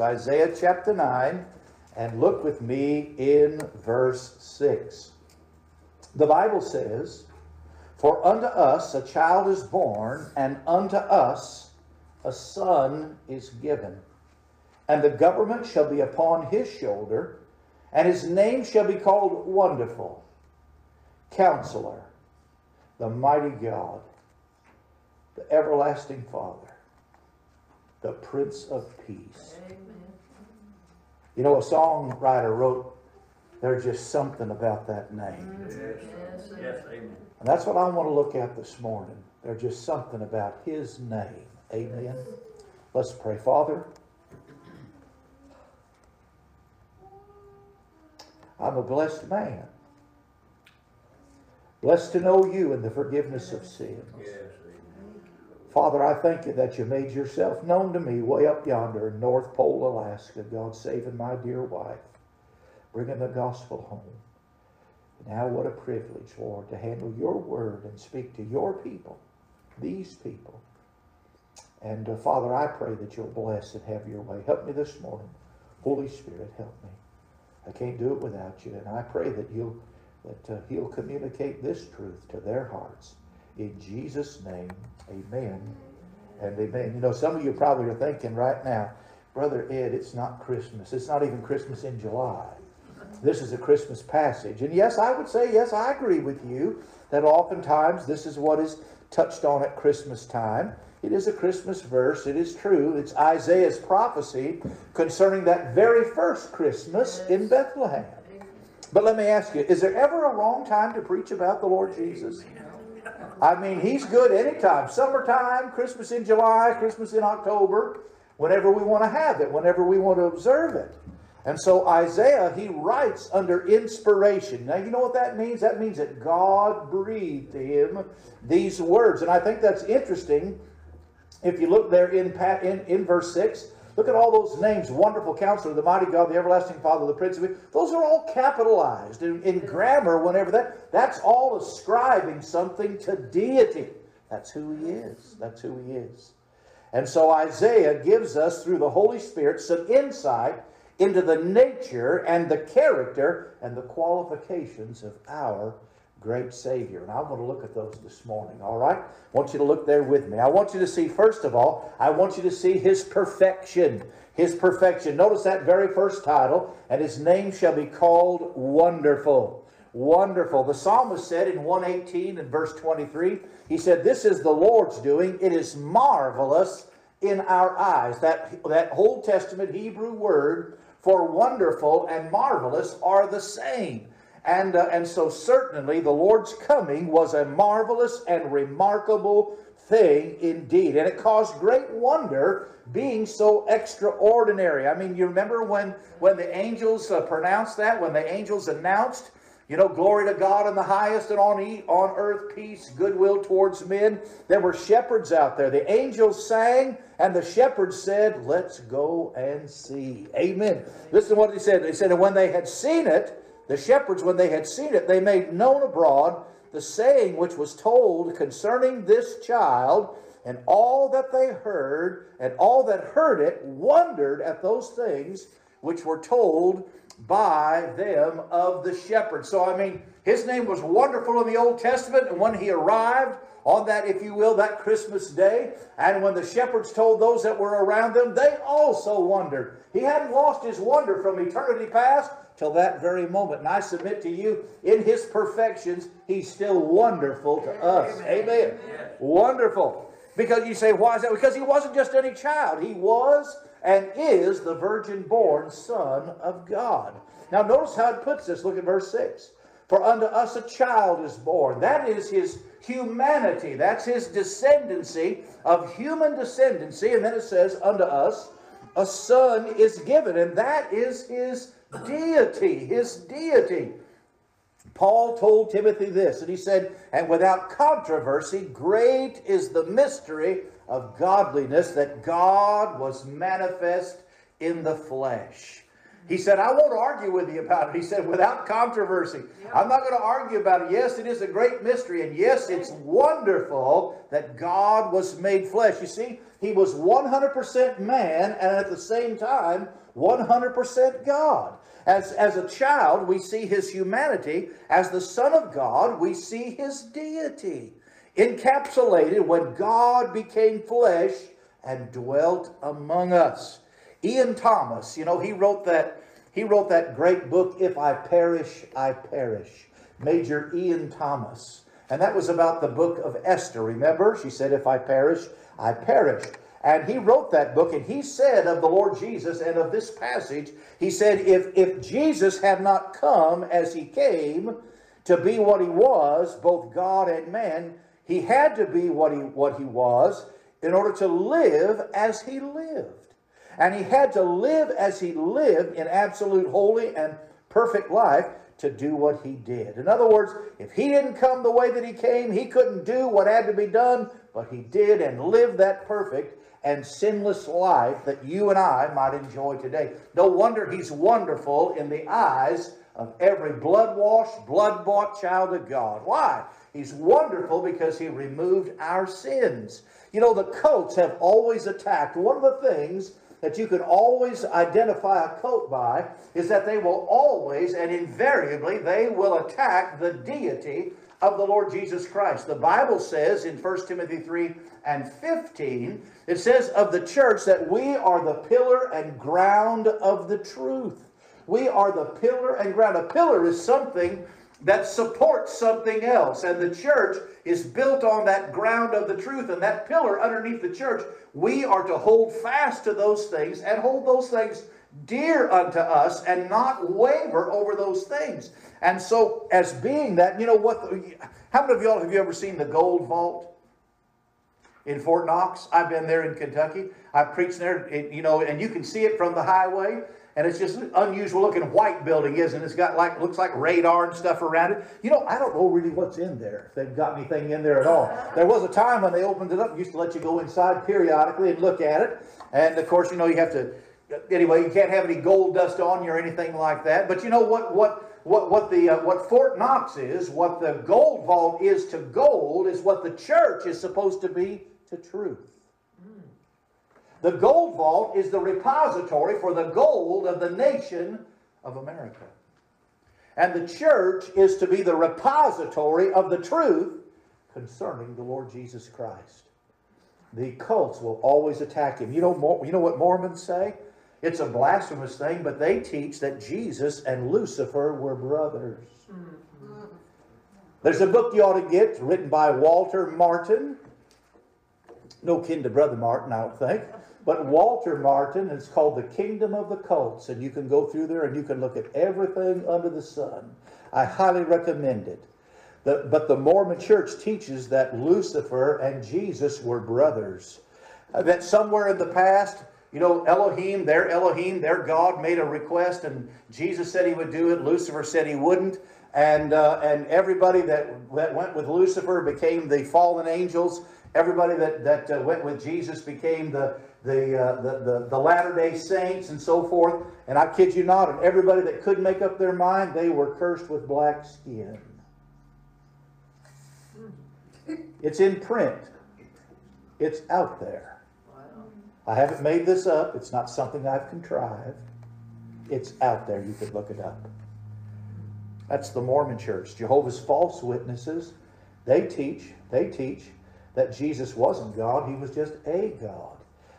Isaiah chapter 9, and look with me in verse 6. The Bible says, For unto us a child is born, and unto us a son is given. And the government shall be upon his shoulder, and his name shall be called Wonderful, Counselor, the Mighty God, the Everlasting Father, the Prince of Peace. You know, a songwriter wrote, There's just something about that name. Mm-hmm. Yes, yes, amen. And that's what I want to look at this morning. There's just something about his name. Amen. Let's pray. Father, I'm a blessed man. Blessed to know you and the forgiveness of sins. Yes, amen. Father, I thank you that you made yourself known to me way up yonder in North Pole, Alaska. God saving my dear wife, bringing the gospel home. Now, what a privilege, Lord, to handle your word and speak to your people, these people. And uh, Father, I pray that you'll bless and have your way. Help me this morning. Holy Spirit, help me. I can't do it without you. And I pray that you'll that uh, he'll communicate this truth to their hearts. In Jesus' name, amen and amen. You know, some of you probably are thinking right now, Brother Ed, it's not Christmas. It's not even Christmas in July. This is a Christmas passage. And yes, I would say, yes, I agree with you that oftentimes this is what is touched on at Christmas time. It is a Christmas verse. It is true. It's Isaiah's prophecy concerning that very first Christmas in Bethlehem. But let me ask you, is there ever a wrong time to preach about the Lord Jesus? I mean, he's good anytime. Summertime, Christmas in July, Christmas in October, whenever we want to have it, whenever we want to observe it. And so Isaiah, he writes under inspiration. Now, you know what that means? That means that God breathed to him these words. And I think that's interesting. If you look there in, in, in verse 6, look at all those names Wonderful Counselor, the Mighty God, the Everlasting Father, the Prince of Peace. Those are all capitalized. In, in grammar, whenever that, that's all ascribing something to deity. That's who he is. That's who he is. And so Isaiah gives us, through the Holy Spirit, some insight into the nature and the character and the qualifications of our great Savior. And I want to look at those this morning, all right? I want you to look there with me. I want you to see, first of all, I want you to see His perfection. His perfection. Notice that very first title, and His name shall be called Wonderful. Wonderful. The psalmist said in 118 and verse 23, he said, This is the Lord's doing. It is marvelous in our eyes. That, that Old Testament Hebrew word for wonderful and marvelous are the same. And, uh, and so, certainly, the Lord's coming was a marvelous and remarkable thing indeed. And it caused great wonder being so extraordinary. I mean, you remember when, when the angels uh, pronounced that, when the angels announced, you know, glory to God in the highest and on, e- on earth peace, goodwill towards men. There were shepherds out there. The angels sang, and the shepherds said, Let's go and see. Amen. Listen to what they said. They said, And when they had seen it, the shepherds, when they had seen it, they made known abroad the saying which was told concerning this child, and all that they heard, and all that heard it wondered at those things which were told by them of the shepherds. So, I mean, his name was wonderful in the Old Testament, and when he arrived on that, if you will, that Christmas day, and when the shepherds told those that were around them, they also wondered. He hadn't lost his wonder from eternity past till that very moment. And I submit to you, in his perfections, he's still wonderful to us. Amen. Wonderful. Because you say, why is that? Because he wasn't just any child. He was and is the virgin born Son of God. Now, notice how it puts this. Look at verse 6. For unto us a child is born. That is his humanity. That's his descendancy of human descendancy. And then it says, unto us a son is given. And that is his deity. His deity. Paul told Timothy this, and he said, And without controversy, great is the mystery of godliness that God was manifest in the flesh. He said, I won't argue with you about it. He said, without controversy. I'm not going to argue about it. Yes, it is a great mystery. And yes, it's wonderful that God was made flesh. You see, he was 100% man and at the same time 100% God. As, as a child, we see his humanity. As the Son of God, we see his deity. Encapsulated when God became flesh and dwelt among us. Ian Thomas, you know, he wrote that he wrote that great book If I Perish, I Perish. Major Ian Thomas. And that was about the book of Esther. Remember? She said, If I perish, I perish. And he wrote that book, and he said of the Lord Jesus and of this passage, he said, if, if Jesus had not come as he came to be what he was, both God and man, he had to be what he, what he was in order to live as he lived. And he had to live as he lived in absolute holy and perfect life to do what he did. In other words, if he didn't come the way that he came, he couldn't do what had to be done, but he did and lived that perfect and sinless life that you and I might enjoy today. No wonder he's wonderful in the eyes of every blood washed, blood bought child of God. Why? He's wonderful because he removed our sins. You know, the cults have always attacked. One of the things that you can always identify a cult by is that they will always and invariably they will attack the deity of the Lord Jesus Christ. The Bible says in 1 Timothy 3 and 15, it says of the church that we are the pillar and ground of the truth. We are the pillar and ground. A pillar is something that supports something else. And the church is built on that ground of the truth. And that pillar underneath the church, we are to hold fast to those things and hold those things dear unto us and not waver over those things. And so, as being that, you know what? How many of y'all have you ever seen the gold vault? in Fort Knox. I've been there in Kentucky. I've preached there, you know, and you can see it from the highway. And it's just an unusual looking white building, isn't it? It's got like, looks like radar and stuff around it. You know, I don't know really what's in there, if they've got anything in there at all. There was a time when they opened it up, used to let you go inside periodically and look at it. And of course, you know, you have to, anyway, you can't have any gold dust on you or anything like that. But you know what, what, what, what the, uh, what Fort Knox is, what the gold vault is to gold, is what the church is supposed to be to truth. The gold vault is the repository for the gold of the nation of America. And the church is to be the repository of the truth concerning the Lord Jesus Christ. The cults will always attack him. You know, you know what Mormons say? It's a blasphemous thing, but they teach that Jesus and Lucifer were brothers. There's a book you ought to get written by Walter Martin. No kin to Brother Martin, I don't think. But Walter Martin, it's called The Kingdom of the Cults, and you can go through there and you can look at everything under the sun. I highly recommend it. The, but the Mormon church teaches that Lucifer and Jesus were brothers. That somewhere in the past, you know, Elohim, their Elohim, their God made a request, and Jesus said he would do it. Lucifer said he wouldn't. And, uh, and everybody that, that went with Lucifer became the fallen angels. Everybody that, that uh, went with Jesus became the, the, uh, the, the, the Latter-day Saints and so forth. And I kid you not, and everybody that couldn't make up their mind, they were cursed with black skin. It's in print. It's out there. I haven't made this up. It's not something I've contrived. It's out there. You could look it up. That's the Mormon church. Jehovah's false witnesses, they teach, they teach that Jesus wasn't God, he was just a God.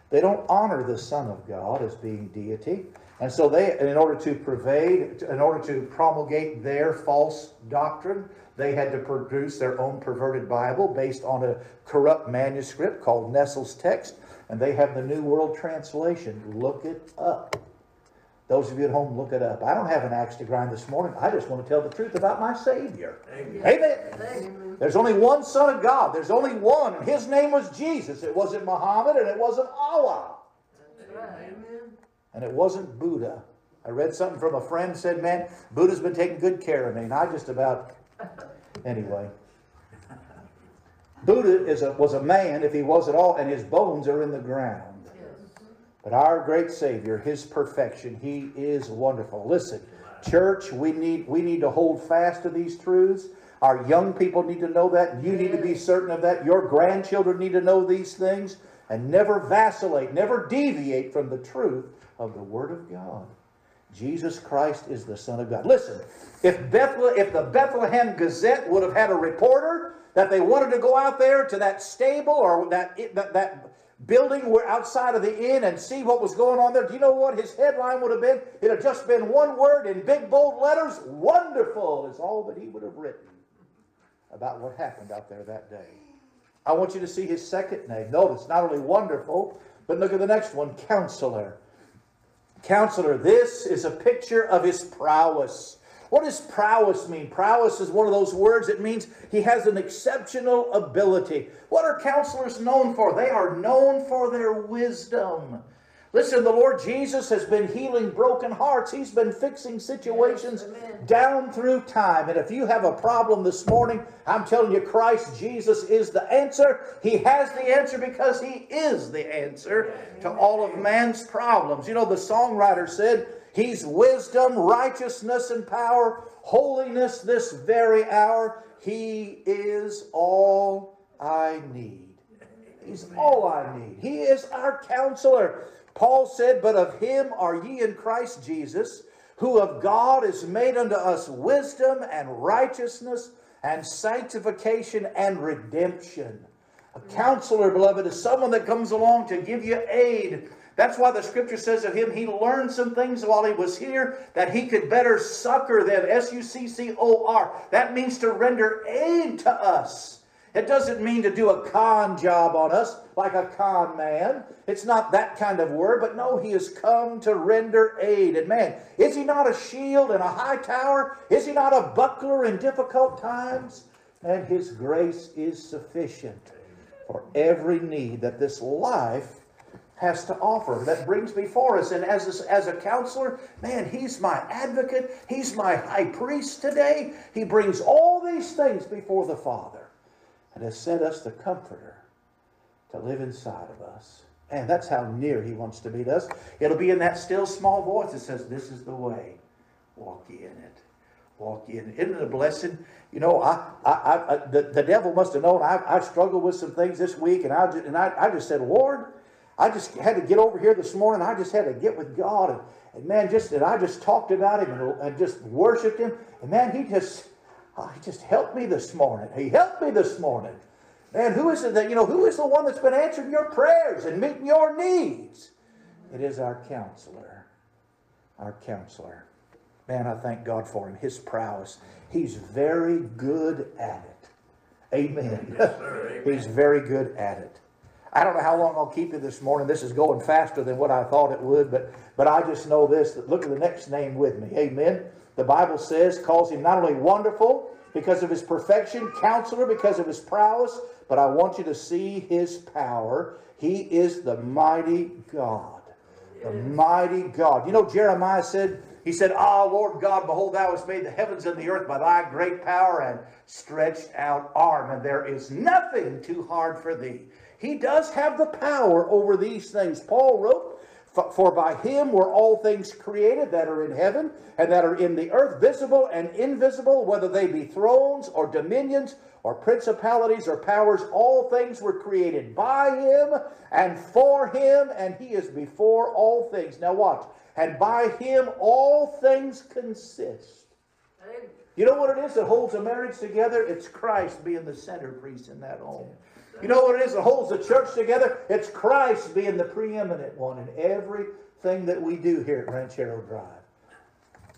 They don't honor the Son of God as being deity. And so they, in order to pervade, in order to promulgate their false doctrine, they had to produce their own perverted Bible based on a corrupt manuscript called Nestle's Text, and they have the New World Translation. Look it up. Those of you at home, look it up. I don't have an axe to grind this morning. I just want to tell the truth about my Savior. Amen. Amen. Amen. There's only one Son of God. There's only one, and His name was Jesus. It wasn't Muhammad, and it wasn't Allah. Amen. And it wasn't Buddha. I read something from a friend said, "Man, Buddha's been taking good care of me." And I just about, anyway. Buddha is a, was a man, if he was at all, and his bones are in the ground. But our great Savior, His perfection, He is wonderful. Listen, church, we need, we need to hold fast to these truths. Our young people need to know that. You need to be certain of that. Your grandchildren need to know these things. And never vacillate, never deviate from the truth of the Word of God. Jesus Christ is the Son of God. Listen, if, Bethlehem, if the Bethlehem Gazette would have had a reporter that they wanted to go out there to that stable or that, that, that building were outside of the inn and see what was going on there, do you know what his headline would have been? It would have just been one word in big bold letters wonderful, is all that he would have written about what happened out there that day. I want you to see his second name. Notice, not only wonderful, but look at the next one counselor. Counselor, this is a picture of his prowess. What does prowess mean? Prowess is one of those words that means he has an exceptional ability. What are counselors known for? They are known for their wisdom. Listen, the Lord Jesus has been healing broken hearts. He's been fixing situations Yes, down through time. And if you have a problem this morning, I'm telling you, Christ Jesus is the answer. He has the answer because He is the answer to all of man's problems. You know, the songwriter said, He's wisdom, righteousness, and power, holiness this very hour. He is all I need. He's all I need. He is our counselor. Paul said, But of him are ye in Christ Jesus, who of God is made unto us wisdom and righteousness and sanctification and redemption. A counselor, beloved, is someone that comes along to give you aid. That's why the scripture says of him, he learned some things while he was here that he could better succor them. S U C C O R. That means to render aid to us. It doesn't mean to do a con job on us like a con man. It's not that kind of word, but no, he has come to render aid. And man, is he not a shield and a high tower? Is he not a buckler in difficult times? And his grace is sufficient for every need that this life has to offer that brings before us. And as a, as a counselor, man, he's my advocate. He's my high priest today. He brings all these things before the Father and has sent us the Comforter to live inside of us. And that's how near He wants to meet us. It'll be in that still small voice that says, This is the way. Walk in it. Walk in it. Isn't it a blessing? You know, I, I, I, the, the devil must have known I, I struggled with some things this week, and I, just, and I, I just said, Lord, I just had to get over here this morning. I just had to get with God, and, and man, just and I just talked about Him and, and just worshipped Him, and man, He just Oh, he just helped me this morning. He helped me this morning. Man, who is it that, you know, who is the one that's been answering your prayers and meeting your needs? It is our counselor. Our counselor. Man, I thank God for him, his prowess. He's very good at it. Amen. Yes. Amen. He's very good at it. I don't know how long I'll keep you this morning. This is going faster than what I thought it would, but, but I just know this that look at the next name with me. Amen. The Bible says, calls him not only wonderful because of his perfection, counselor because of his prowess, but I want you to see his power. He is the mighty God. The mighty God. You know, Jeremiah said, he said, Ah, Lord God, behold, thou hast made the heavens and the earth by thy great power and stretched out arm, and there is nothing too hard for thee. He does have the power over these things. Paul wrote, for- by him were all things created that are in heaven and that are in the earth, visible and invisible, whether they be thrones or dominions or principalities or powers. All things were created by him and for him, and he is before all things. Now watch. And by him all things consist. You know what it is that holds a marriage together? It's Christ being the centerpiece in that home. You know what it is that holds the church together? It's Christ being the preeminent one in everything that we do here at Ranchero Drive.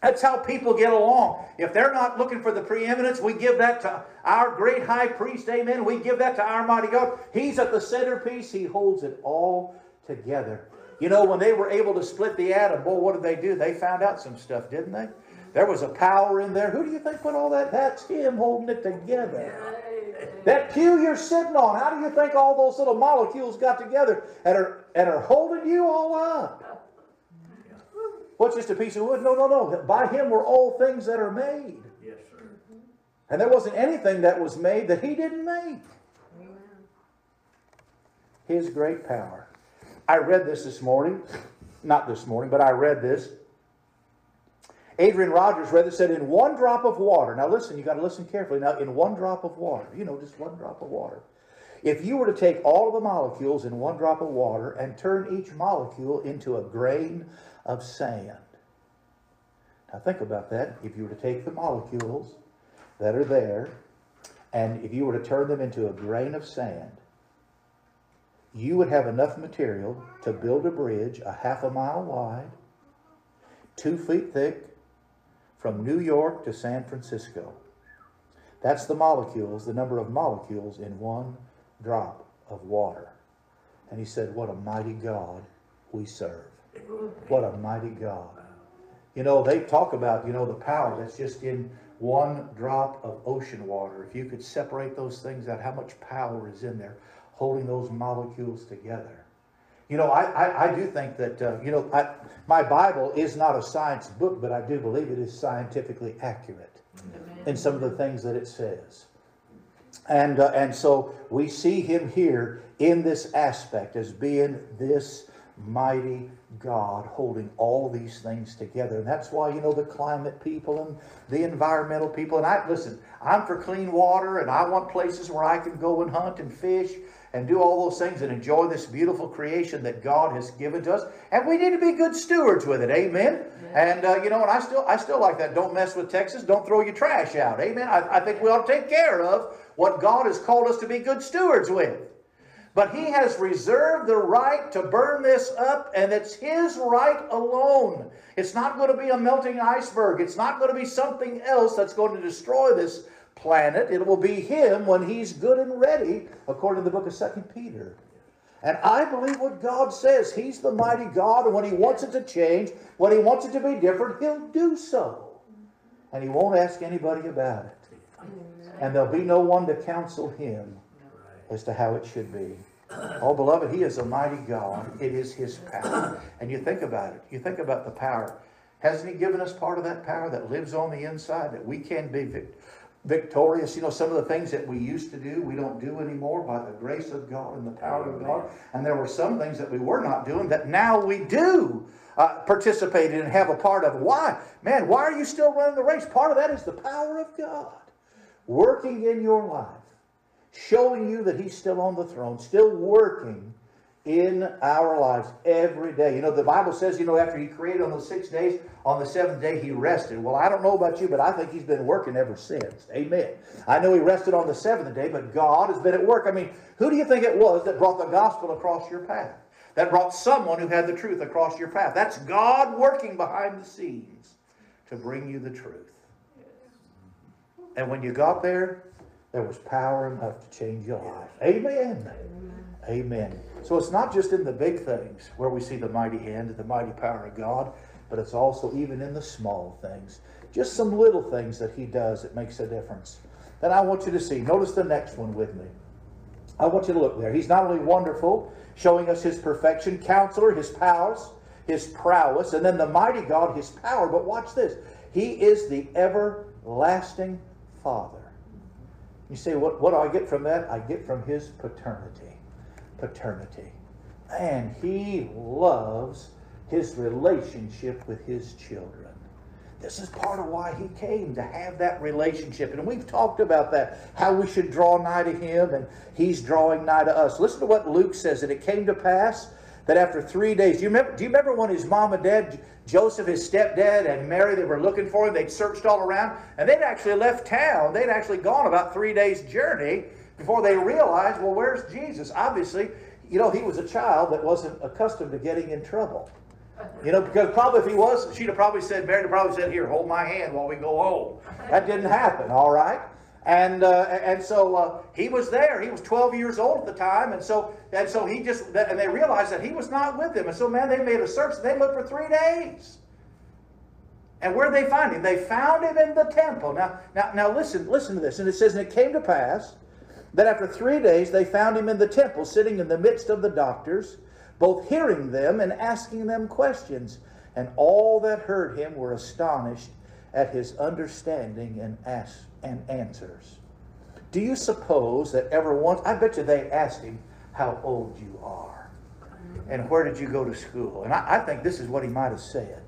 That's how people get along. If they're not looking for the preeminence, we give that to our great high priest, amen. We give that to our mighty God. He's at the centerpiece, He holds it all together. You know, when they were able to split the atom, boy, what did they do? They found out some stuff, didn't they? There was a power in there. Who do you think put all that? That's Him holding it together. That pew you're sitting on, how do you think all those little molecules got together and are, and are holding you all up? What's just a piece of wood? No, no, no. By him were all things that are made. Yes, sir. And there wasn't anything that was made that he didn't make. Amen. His great power. I read this this morning. Not this morning, but I read this. Adrian Rogers read this, said, in one drop of water. Now listen, you got to listen carefully. Now, in one drop of water, you know, just one drop of water. If you were to take all of the molecules in one drop of water and turn each molecule into a grain of sand. Now think about that. If you were to take the molecules that are there and if you were to turn them into a grain of sand, you would have enough material to build a bridge a half a mile wide, two feet thick, from New York to San Francisco. That's the molecules, the number of molecules in one drop of water. And he said, What a mighty God we serve. What a mighty God. You know, they talk about, you know, the power that's just in one drop of ocean water. If you could separate those things out, how much power is in there holding those molecules together. You know, I, I, I do think that, uh, you know, I, my Bible is not a science book, but I do believe it is scientifically accurate in some of the things that it says. And, uh, and so we see him here in this aspect as being this mighty God holding all these things together. And that's why, you know, the climate people and the environmental people. And I, listen, I'm for clean water and I want places where I can go and hunt and fish and do all those things and enjoy this beautiful creation that God has given to us. And we need to be good stewards with it. Amen. And uh, you know, and I still I still like that. Don't mess with Texas. Don't throw your trash out. Amen. I, I think we ought to take care of what God has called us to be good stewards with. But he has reserved the right to burn this up, and it's his right alone. It's not going to be a melting iceberg. It's not going to be something else that's going to destroy this planet. It will be him when he's good and ready, according to the book of Second Peter. And I believe what God says. He's the mighty God, and when He wants it to change, when He wants it to be different, He'll do so. And He won't ask anybody about it. And there'll be no one to counsel Him as to how it should be. Oh, beloved, He is a mighty God. It is His power. And you think about it. You think about the power. Hasn't He given us part of that power that lives on the inside that we can be vic- victorious? You know, some of the things that we used to do, we don't do anymore by the grace of God and the power of God. And there were some things that we were not doing that now we do uh, participate in and have a part of. Why? Man, why are you still running the race? Part of that is the power of God working in your life showing you that He's still on the throne, still working in our lives every day. You know, the Bible says, you know, after He created on the six days, on the seventh day He rested. Well, I don't know about you, but I think He's been working ever since. Amen. I know He rested on the seventh day, but God has been at work. I mean, who do you think it was that brought the gospel across your path? That brought someone who had the truth across your path. That's God working behind the scenes to bring you the truth. And when you got there, there was power enough to change your life. Amen. Amen. So it's not just in the big things where we see the mighty hand and the mighty power of God, but it's also even in the small things. Just some little things that He does that makes a difference. Then I want you to see. Notice the next one with me. I want you to look there. He's not only wonderful, showing us His perfection, counselor, His powers, His prowess, and then the mighty God, His power. But watch this. He is the everlasting Father. You say, what, what do I get from that? I get from his paternity. Paternity. And he loves his relationship with his children. This is part of why he came, to have that relationship. And we've talked about that, how we should draw nigh to him, and he's drawing nigh to us. Listen to what Luke says that it came to pass that after three days, do you remember, do you remember when his mom and dad, Joseph, his stepdad, and Mary, they were looking for him? They'd searched all around, and they'd actually left town. They'd actually gone about three days' journey before they realized, well, where's Jesus? Obviously, you know, he was a child that wasn't accustomed to getting in trouble. You know, because probably if he was, she'd have probably said, Mary probably said, here, hold my hand while we go home. That didn't happen, all right? And, uh, and so uh, he was there. He was 12 years old at the time. And so, and so he just, and they realized that he was not with them. And so, man, they made a search. They looked for three days. And where did they find him? They found him in the temple. Now, now, now listen, listen to this. And it says, and it came to pass that after three days they found him in the temple, sitting in the midst of the doctors, both hearing them and asking them questions. And all that heard him were astonished at his understanding and asked and answers. Do you suppose that ever once, I bet you they asked him how old you are. And where did you go to school? And I, I think this is what he might have said.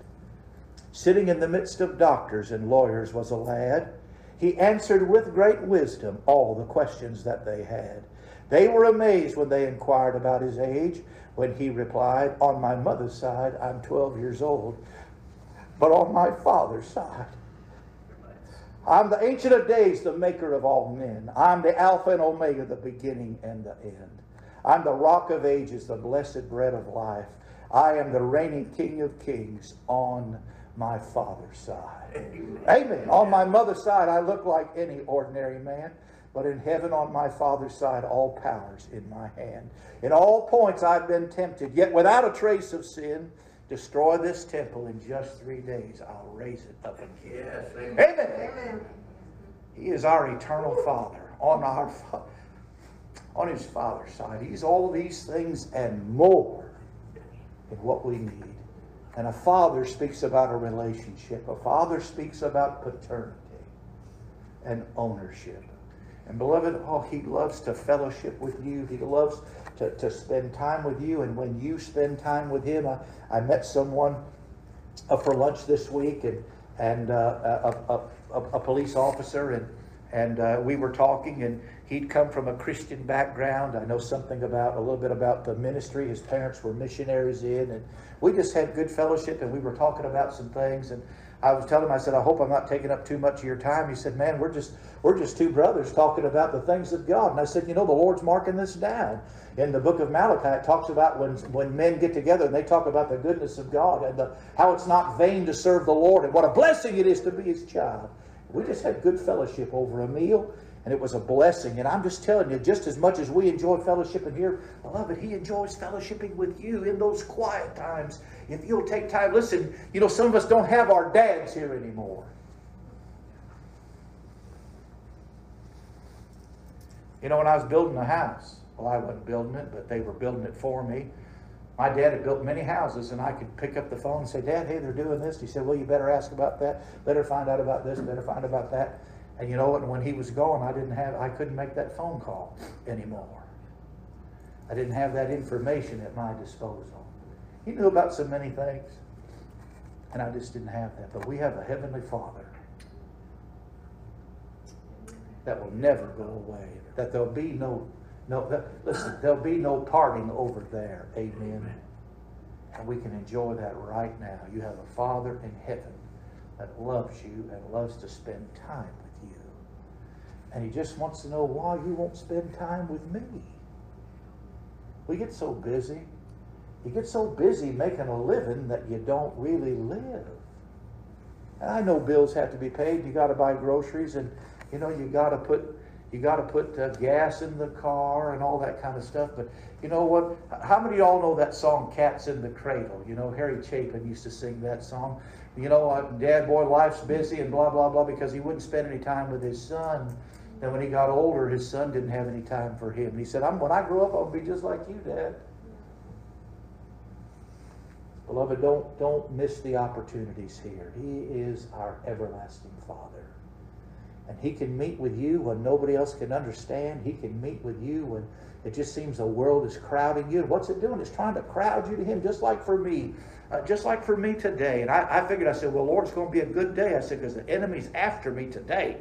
Sitting in the midst of doctors and lawyers was a lad. He answered with great wisdom all the questions that they had. They were amazed when they inquired about his age, when he replied, On my mother's side, I'm 12 years old, but on my father's side, I'm the Ancient of Days, the Maker of all men. I'm the Alpha and Omega, the beginning and the end. I'm the Rock of Ages, the blessed bread of life. I am the reigning King of Kings on my father's side. Amen. Amen. On my mother's side, I look like any ordinary man. But in heaven on my Father's side, all powers in my hand. In all points I've been tempted, yet without a trace of sin. Destroy this temple in just three days. I'll raise it up again. Yes, amen. Amen. Amen. He is our eternal Father on our on His Father's side. He's all these things and more in what we need. And a father speaks about a relationship. A father speaks about paternity and ownership. And beloved, oh, he loves to fellowship with you. He loves to, to spend time with you. And when you spend time with him, I, I met someone uh, for lunch this week and, and uh, a, a, a, a police officer and, and uh, we were talking and he'd come from a Christian background. I know something about, a little bit about the ministry his parents were missionaries in. And we just had good fellowship and we were talking about some things. And I was telling him, I said, I hope I'm not taking up too much of your time. He said, Man, we're just we're just two brothers talking about the things of God. And I said, You know, the Lord's marking this down. In the book of Malachi, it talks about when when men get together and they talk about the goodness of God and the, how it's not vain to serve the Lord and what a blessing it is to be His child. We just had good fellowship over a meal, and it was a blessing. And I'm just telling you, just as much as we enjoy fellowshipping here, beloved, He enjoys fellowshipping with you in those quiet times. If you'll take time, listen, you know, some of us don't have our dads here anymore. You know, when I was building a house, well, I wasn't building it, but they were building it for me. My dad had built many houses, and I could pick up the phone and say, Dad, hey, they're doing this. He said, Well, you better ask about that. Better find out about this. Better find about that. And you know what? When he was gone, I didn't have, I couldn't make that phone call anymore. I didn't have that information at my disposal. He knew about so many things, and I just didn't have that. But we have a heavenly Father that will never go away. That there'll be no, no. That, listen, there'll be no parting over there. Amen. And we can enjoy that right now. You have a Father in heaven that loves you and loves to spend time with you. And He just wants to know why you won't spend time with me. We get so busy. You get so busy making a living that you don't really live. And I know bills have to be paid. You got to buy groceries, and you know you got to put you got to put uh, gas in the car and all that kind of stuff. But you know what? How many of y'all know that song "Cats in the Cradle"? You know Harry Chapin used to sing that song. You know, uh, Dad, boy, life's busy and blah blah blah because he wouldn't spend any time with his son. Then when he got older, his son didn't have any time for him. He said, "I'm when I grow up, I'll be just like you, Dad." Beloved, don't, don't miss the opportunities here. He is our everlasting Father. And He can meet with you when nobody else can understand. He can meet with you when it just seems the world is crowding you. What's it doing? It's trying to crowd you to Him, just like for me. Uh, just like for me today. And I, I figured, I said, well, Lord, it's going to be a good day. I said, because the enemy's after me today.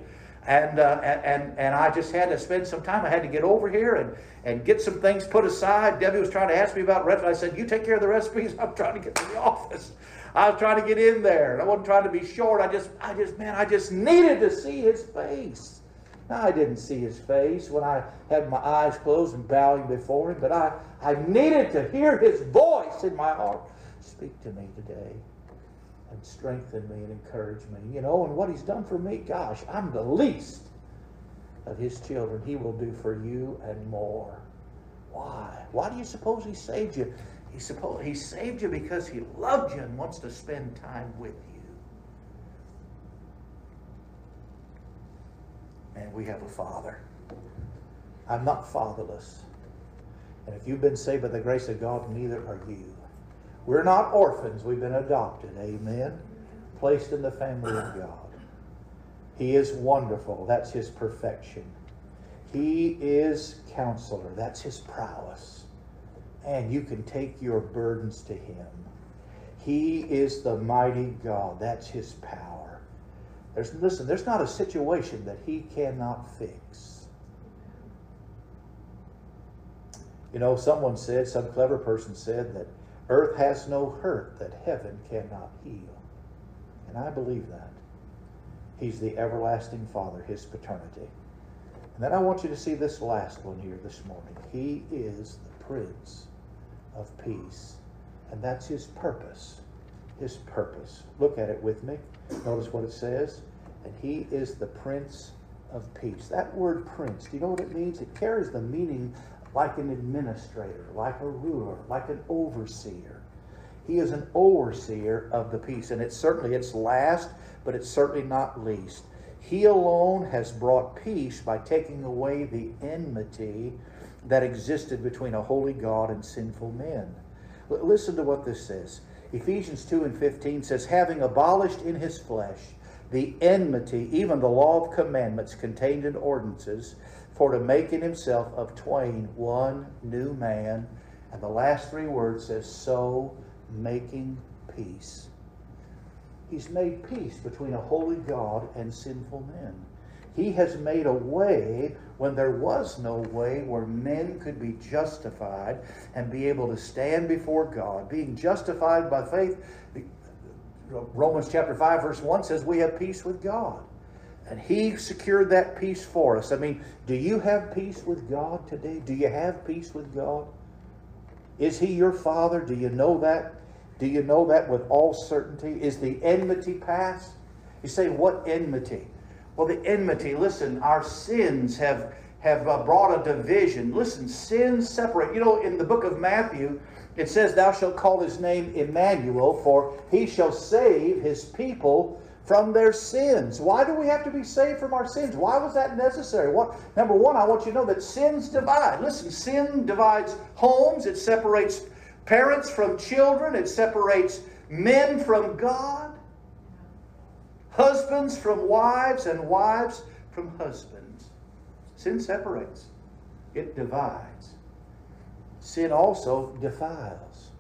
And, uh, and, and I just had to spend some time. I had to get over here and, and get some things put aside. Debbie was trying to ask me about recipes. I said, you take care of the recipes. I'm trying to get to the office. I was trying to get in there. And I wasn't trying to be short. I just, I just, man, I just needed to see his face. Now, I didn't see his face when I had my eyes closed and bowing before him, but I, I needed to hear his voice in my heart. Speak to me today and strengthen me and encourage me. You know, and what he's done for me, gosh, I'm the least of his children. He will do for you and more. Why? Why do you suppose he saved you? He suppose he saved you because he loved you and wants to spend time with you. And we have a father. I'm not fatherless. And if you've been saved by the grace of God, neither are you. We're not orphans. We've been adopted. Amen. Placed in the family of God. He is wonderful. That's his perfection. He is counselor. That's his prowess. and you can take your burdens to Him. He is the mighty God. That's His power. There's, listen, there's not a situation that He cannot fix. You know, someone said, some clever person said that earth has no hurt that heaven cannot heal. And I believe that. He's the everlasting Father, His paternity. And then I want you to see this last one here this morning. He is the Prince of Peace. And that's His purpose. His purpose. Look at it with me. Notice what it says. And He is the Prince of Peace. That word prince, do you know what it means? It carries the meaning like an administrator, like a ruler, like an overseer. He is an overseer of the peace, and it's certainly it's last, but it's certainly not least. He alone has brought peace by taking away the enmity that existed between a holy God and sinful men. L- listen to what this says. Ephesians 2 and 15 says, having abolished in his flesh the enmity, even the law of commandments contained in ordinances, for to make in himself of twain one new man. And the last three words says, so making peace. He's made peace between a holy God and sinful men. He has made a way when there was no way where men could be justified and be able to stand before God. Being justified by faith, Romans chapter 5, verse 1 says, We have peace with God. And He secured that peace for us. I mean, do you have peace with God today? Do you have peace with God? Is He your Father? Do you know that? Do you know that with all certainty? Is the enmity past? You say, what enmity? Well, the enmity, listen, our sins have, have uh, brought a division. Listen, sins separate. You know, in the book of Matthew, it says, Thou shalt call his name Emmanuel, for he shall save his people from their sins. Why do we have to be saved from our sins? Why was that necessary? What, number one, I want you to know that sins divide. Listen, sin divides homes, it separates parents from children, it separates men from God, husbands from wives, and wives from husbands. Sin separates, it divides. Sin also defiles.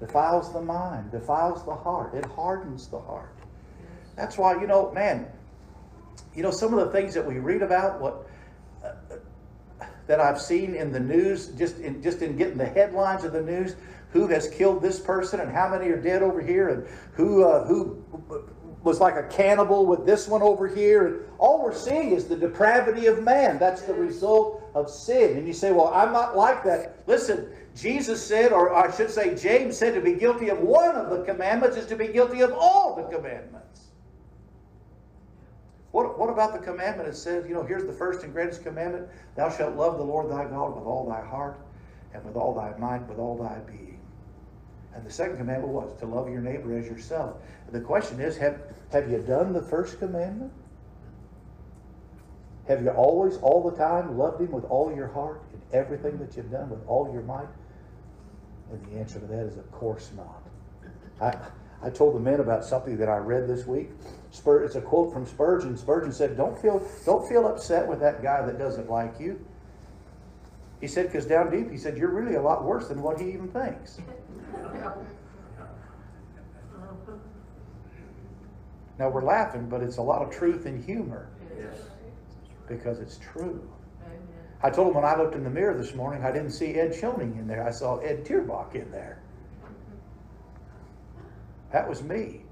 Defiles the mind, defiles the heart, it hardens the heart. That's why, you know, man, you know, some of the things that we read about, what uh, that I've seen in the news, just in just in getting the headlines of the news, who has killed this person and how many are dead over here, and who uh, who was like a cannibal with this one over here. And all we're seeing is the depravity of man. That's the result of sin. And you say, well, I'm not like that. Listen, Jesus said, or I should say, James said, to be guilty of one of the commandments is to be guilty of all the commandments. What, what about the commandment that says, you know, here's the first and greatest commandment Thou shalt love the Lord thy God with all thy heart, and with all thy mind, with all thy being. And the second commandment was to love your neighbor as yourself. The question is, have, have you done the first commandment? Have you always, all the time, loved him with all your heart and everything that you've done with all your might? And the answer to that is, of course not. I, I told the men about something that I read this week. Spur, it's a quote from Spurgeon. Spurgeon said, "Don't feel, don't feel upset with that guy that doesn't like you." He said, "Because down deep, he said you're really a lot worse than what he even thinks." Now we're laughing, but it's a lot of truth and humor Yes. Because it's true. I told him when I looked in the mirror this morning, I didn't see Ed Schoening in there. I saw Ed Tierbach in there. That was me.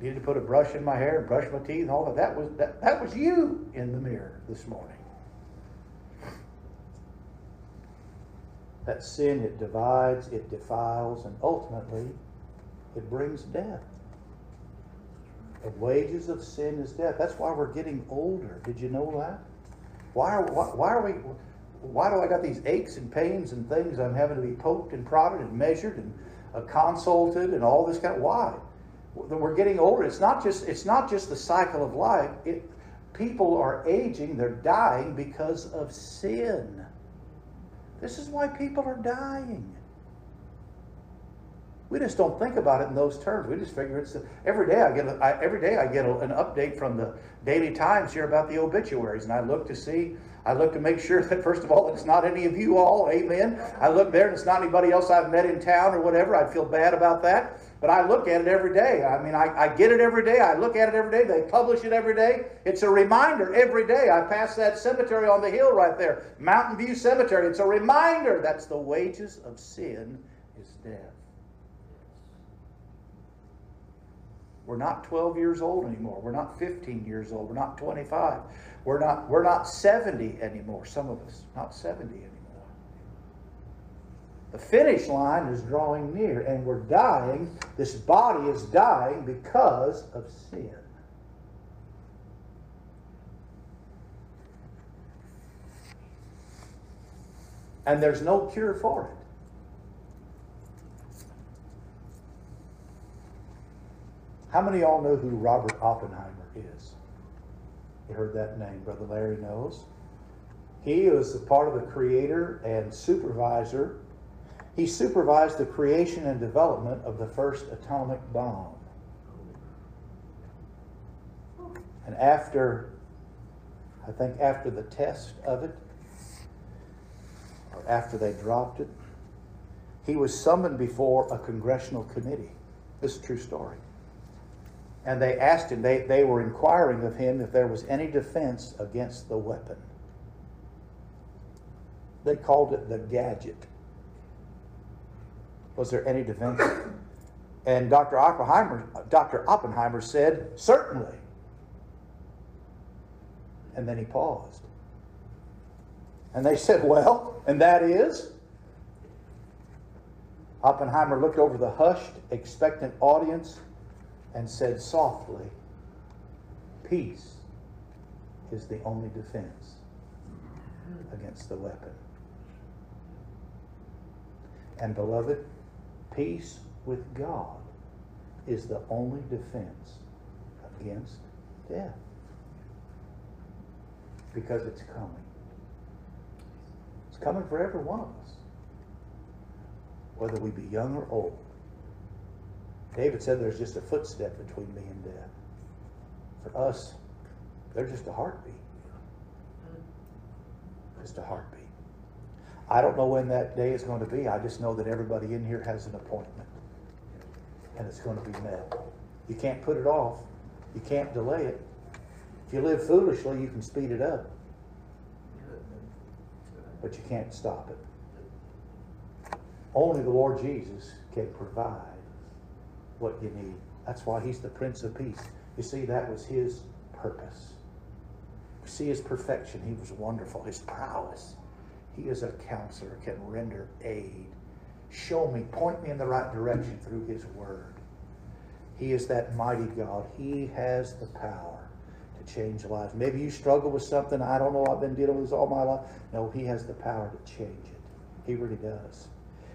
Needed to put a brush in my hair, brush my teeth, and all that. That was that, that was you in the mirror this morning. That sin it divides, it defiles, and ultimately it brings death. The wages of sin is death. That's why we're getting older. Did you know that? Why are, why, why are we, why do I got these aches and pains and things I'm having to be poked and prodded and measured and uh, consulted and all this kind of, why? We're getting older. It's not just, it's not just the cycle of life. It, people are aging, they're dying because of sin. This is why people are dying. We just don't think about it in those terms. We just figure it's every day. I get a, I, every day I get a, an update from the Daily Times here about the obituaries, and I look to see. I look to make sure that first of all it's not any of you all. Amen. I look there and it's not anybody else I've met in town or whatever. I'd feel bad about that. But I look at it every day. I mean, I, I get it every day. I look at it every day. They publish it every day. It's a reminder every day. I pass that cemetery on the hill right there, Mountain View Cemetery. It's a reminder that's the wages of sin is death. We're not 12 years old anymore. We're not 15 years old. We're not 25. We're not, we're not 70 anymore. Some of us, not 70 anymore. The finish line is drawing near, and we're dying. This body is dying because of sin. And there's no cure for it. How many of y'all know who Robert Oppenheimer is? You heard that name, Brother Larry knows. He was a part of the creator and supervisor. He supervised the creation and development of the first atomic bomb. And after, I think after the test of it, or after they dropped it, he was summoned before a congressional committee. This is a true story. And they asked him, they, they were inquiring of him if there was any defense against the weapon. They called it the gadget. Was there any defense? And Dr. Oppenheimer, Dr. Oppenheimer said, certainly. And then he paused. And they said, well, and that is? Oppenheimer looked over the hushed, expectant audience and said softly, Peace is the only defense against the weapon. And beloved, peace with God is the only defense against death. Because it's coming. It's coming for every one of us, whether we be young or old. David said there's just a footstep between me and death. For us, they're just a heartbeat. Just a heartbeat. I don't know when that day is going to be. I just know that everybody in here has an appointment. And it's going to be met. You can't put it off. You can't delay it. If you live foolishly, you can speed it up. But you can't stop it. Only the Lord Jesus can provide what you need. That's why he's the Prince of Peace. You see, that was his purpose. You see his perfection. He was wonderful. His prowess. He is a counselor, can render aid. Show me, point me in the right direction through his word. He is that mighty God. He has the power to change lives. Maybe you struggle with something. I don't know. I've been dealing with this all my life. No, he has the power to change it. He really does.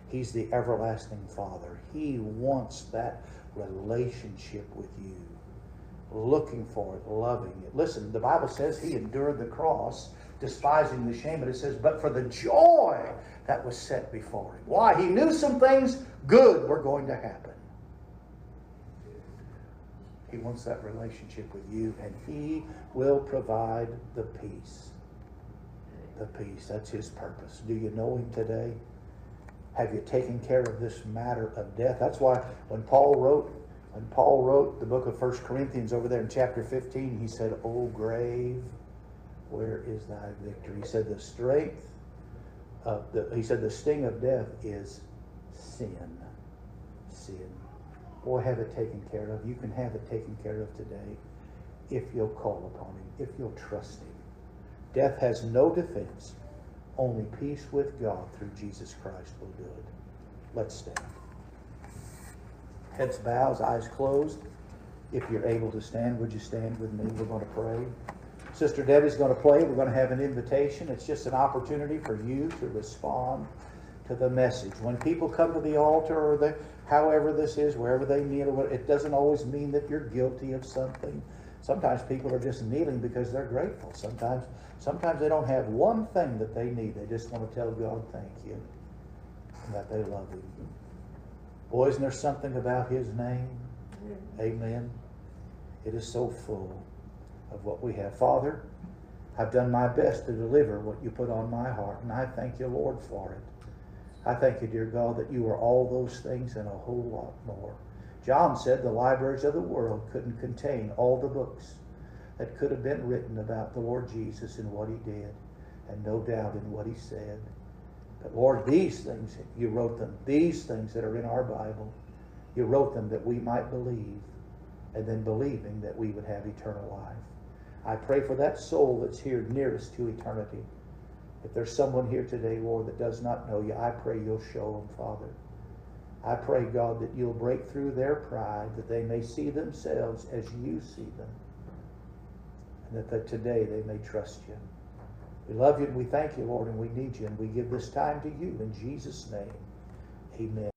He's the everlasting Father. He wants that relationship with you, looking for it, loving it. Listen, the Bible says he endured the cross, despising the shame, but it says, but for the joy that was set before him. Why? He knew some things good were going to happen. He wants that relationship with you, and he will provide the peace. The peace. That's his purpose. Do you know him today? Have you taken care of this matter of death? That's why when Paul wrote, when Paul wrote the book of First Corinthians over there in chapter 15, he said, O grave, where is thy victory? He said, the strength of the, he said, the sting of death is sin. Sin. Boy, have it taken care of. You can have it taken care of today if you'll call upon him, if you'll trust him. Death has no defense. Only peace with God through Jesus Christ will do it. Let's stand. Heads bowed, eyes closed. If you're able to stand, would you stand with me? We're going to pray. Sister Debbie's going to play. We're going to have an invitation. It's just an opportunity for you to respond to the message. When people come to the altar or the however this is, wherever they kneel, it doesn't always mean that you're guilty of something. Sometimes people are just kneeling because they're grateful. Sometimes sometimes they don't have one thing that they need. They just want to tell God thank you and that they love him. Boy, isn't there something about his name? Mm-hmm. Amen. It is so full of what we have. Father, I've done my best to deliver what you put on my heart, and I thank you, Lord, for it. I thank you, dear God, that you are all those things and a whole lot more. John said the libraries of the world couldn't contain all the books that could have been written about the Lord Jesus and what he did, and no doubt in what he said. But Lord, these things, you wrote them, these things that are in our Bible, you wrote them that we might believe, and then believing that we would have eternal life. I pray for that soul that's here nearest to eternity. If there's someone here today, Lord, that does not know you, I pray you'll show them, Father. I pray, God, that you'll break through their pride, that they may see themselves as you see them, and that, today they may trust you. We love you and we thank you, Lord, and we need you, and we give this time to you in Jesus' name. Amen.